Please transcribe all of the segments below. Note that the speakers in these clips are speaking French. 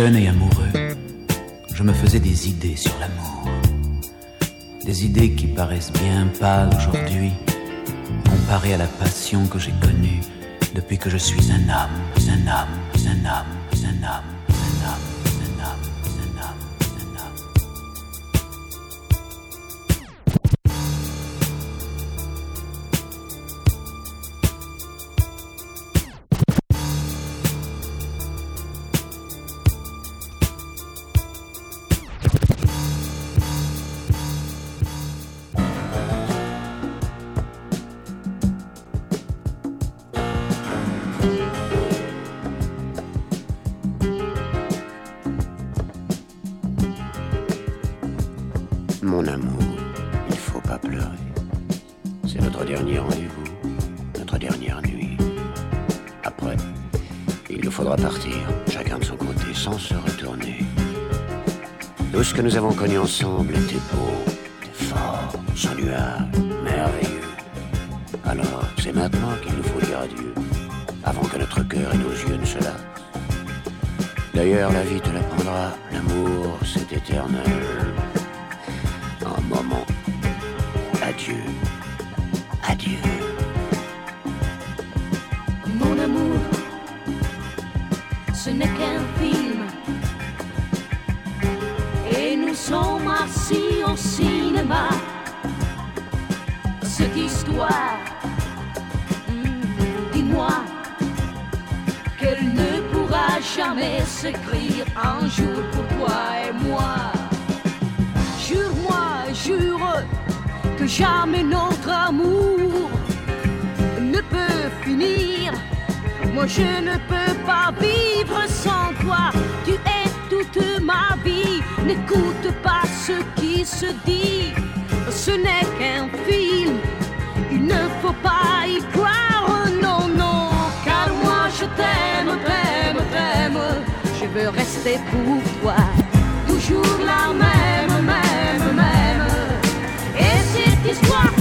jeune et amoureux, je me faisais des idées sur l'amour. Des idées qui paraissent bien pâles aujourd'hui, comparées à la passion que j'ai connue depuis que je suis un homme, un homme, un homme, nous avons connu ensemble était beau, était fort, sans nuage, merveilleux. Alors, c'est maintenant qu'il nous faut dire adieu, avant que notre cœur et nos yeux ne se lassent. D'ailleurs, la vie te l'apprendra, l'amour, c'est éternel. Un moment. Adieu. Adieu. Mon amour, ce n'est qu'un film sommes assis au cinéma. Cette histoire, hmm, dis-moi qu'elle ne pourra jamais s'écrire un jour pour toi et moi. Jure-moi, jure que jamais notre amour ne peut finir. Moi je ne peux pas vivre sans toi. Tu es toute ma vie. N'écoute pas ce qui se dit, ce n'est qu'un film. Il ne faut pas y croire, non, non. Car moi je t'aime, t'aime, t'aime. Je veux rester pour toi, toujours la même, même, même. Et cette histoire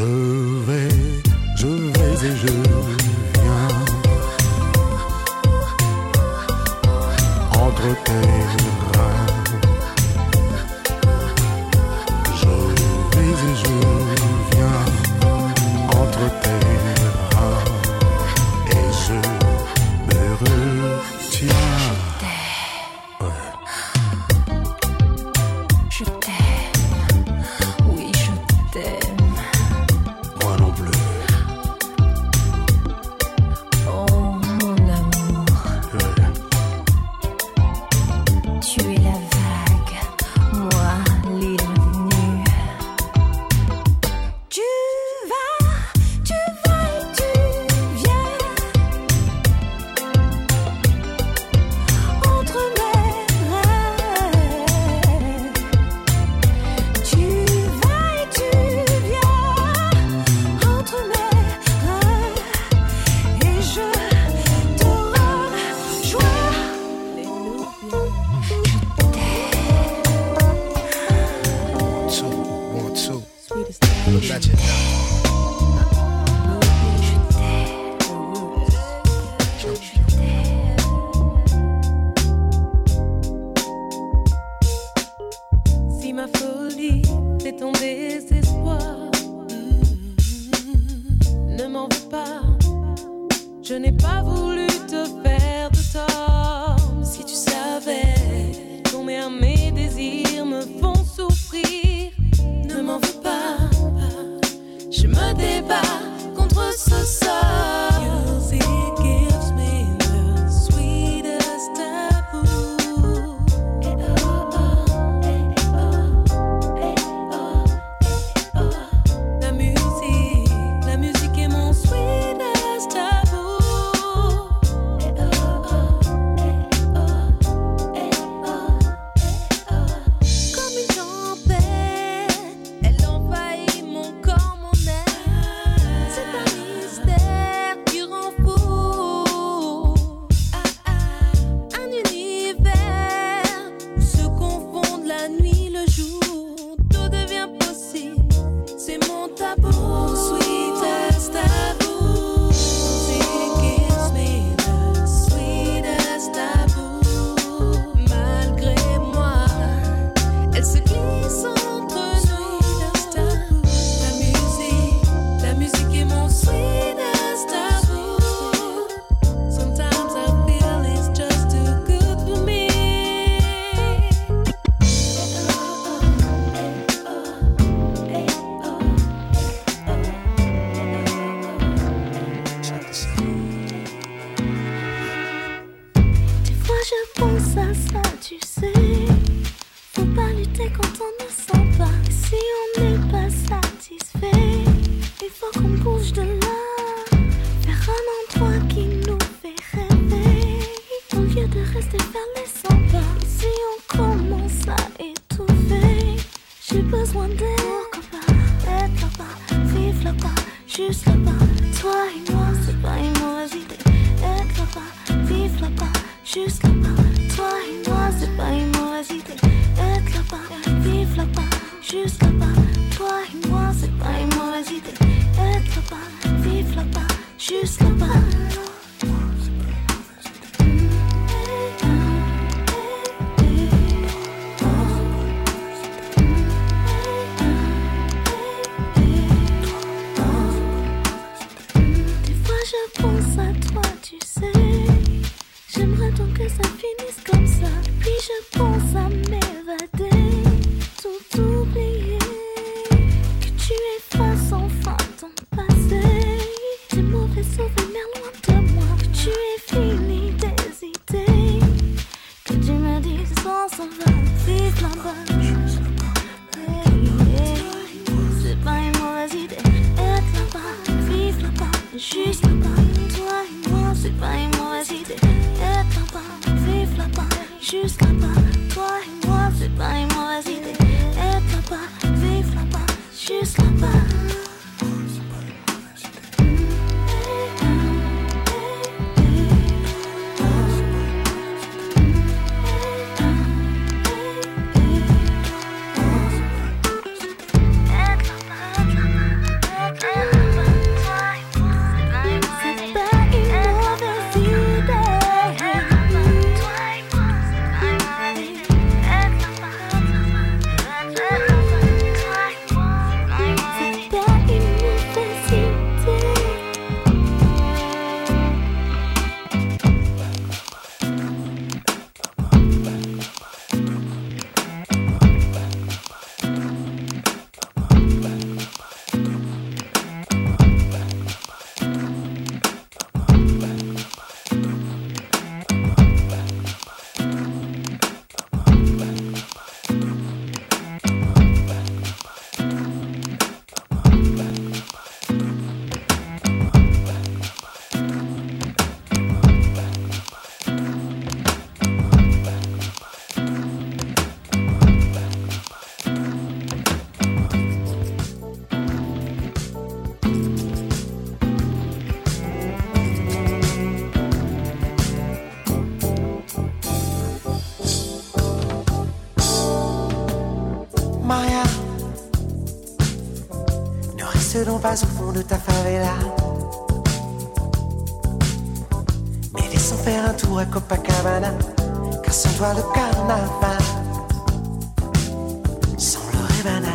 Je vais, je vais et je vais. Des reste donc pas au fond de ta favela. Mais laissons faire un tour à Copacabana, car sans toi le carnaval semblerait banal.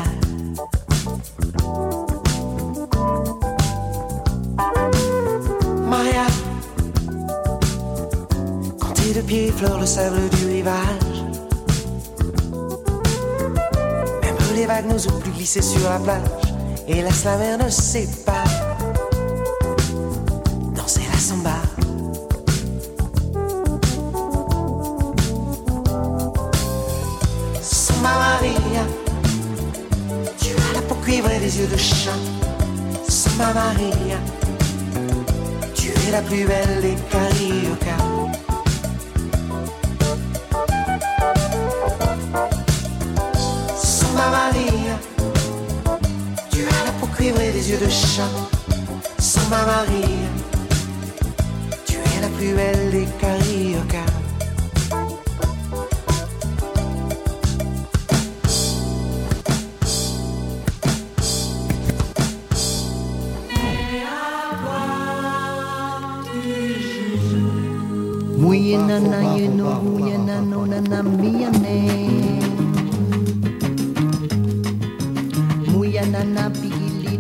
Maria, quand tes deux pieds effleurent le sable du rivage, même les vagues nous ont plus glissé sur la plage. Hélas, la mer ne sait pas danser la samba. Samba Maria, tu as la peau cuivrée des yeux de chat. Samba Maria, tu es la plus belle des cariocas. Des yeux de chat. Samba Maria, tu es la plus belle des cariocas.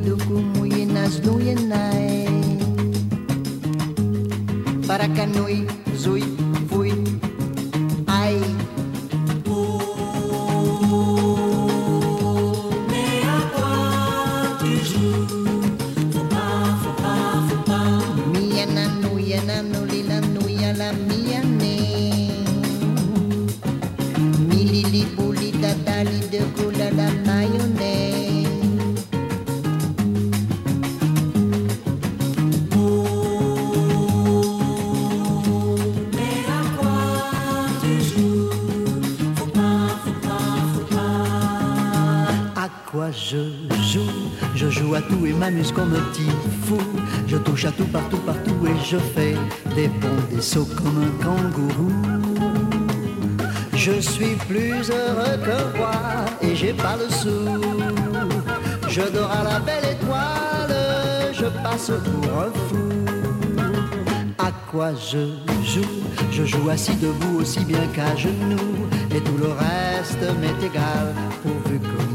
dukumu nas nuyenai. Parakanui zui je joue Je joue à tout et m'amuse comme un petit fou. Je touche à tout, partout, partout et je fais des bonds, des sauts comme un kangourou. Je suis plus heureux que roi et j'ai pas le sou. Je dors à la belle étoile, je passe pour un fou. À quoi je joue? Je joue assis debout aussi bien qu'à genoux. Et tout le reste m'est égal, pourvu que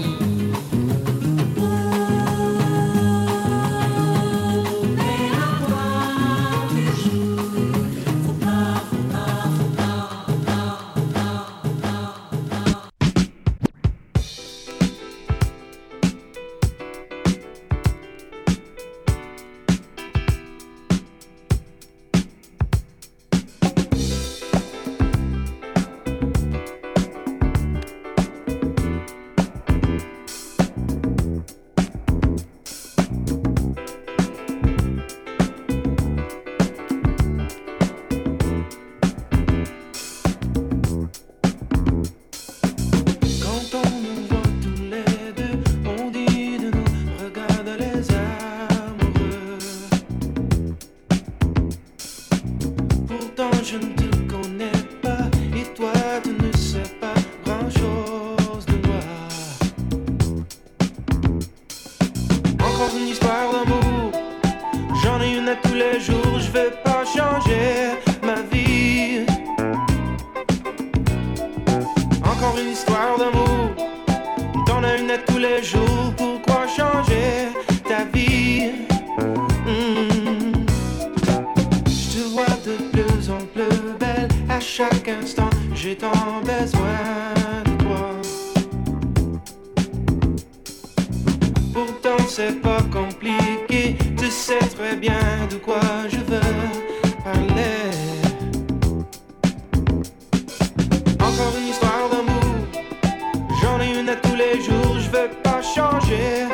c'est pas compliqué. Tu sais très bien de quoi je veux parler. Encore une histoire d'amour. J'en ai une à tous les jours. Je veux pas changer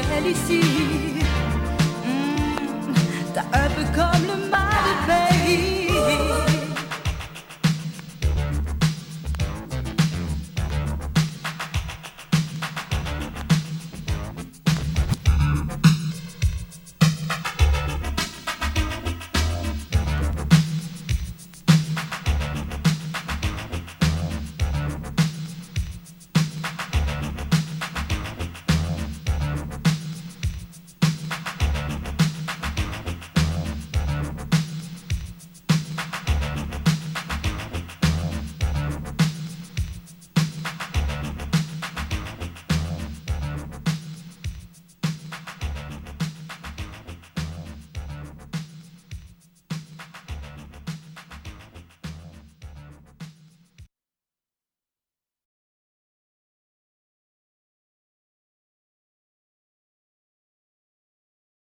ici.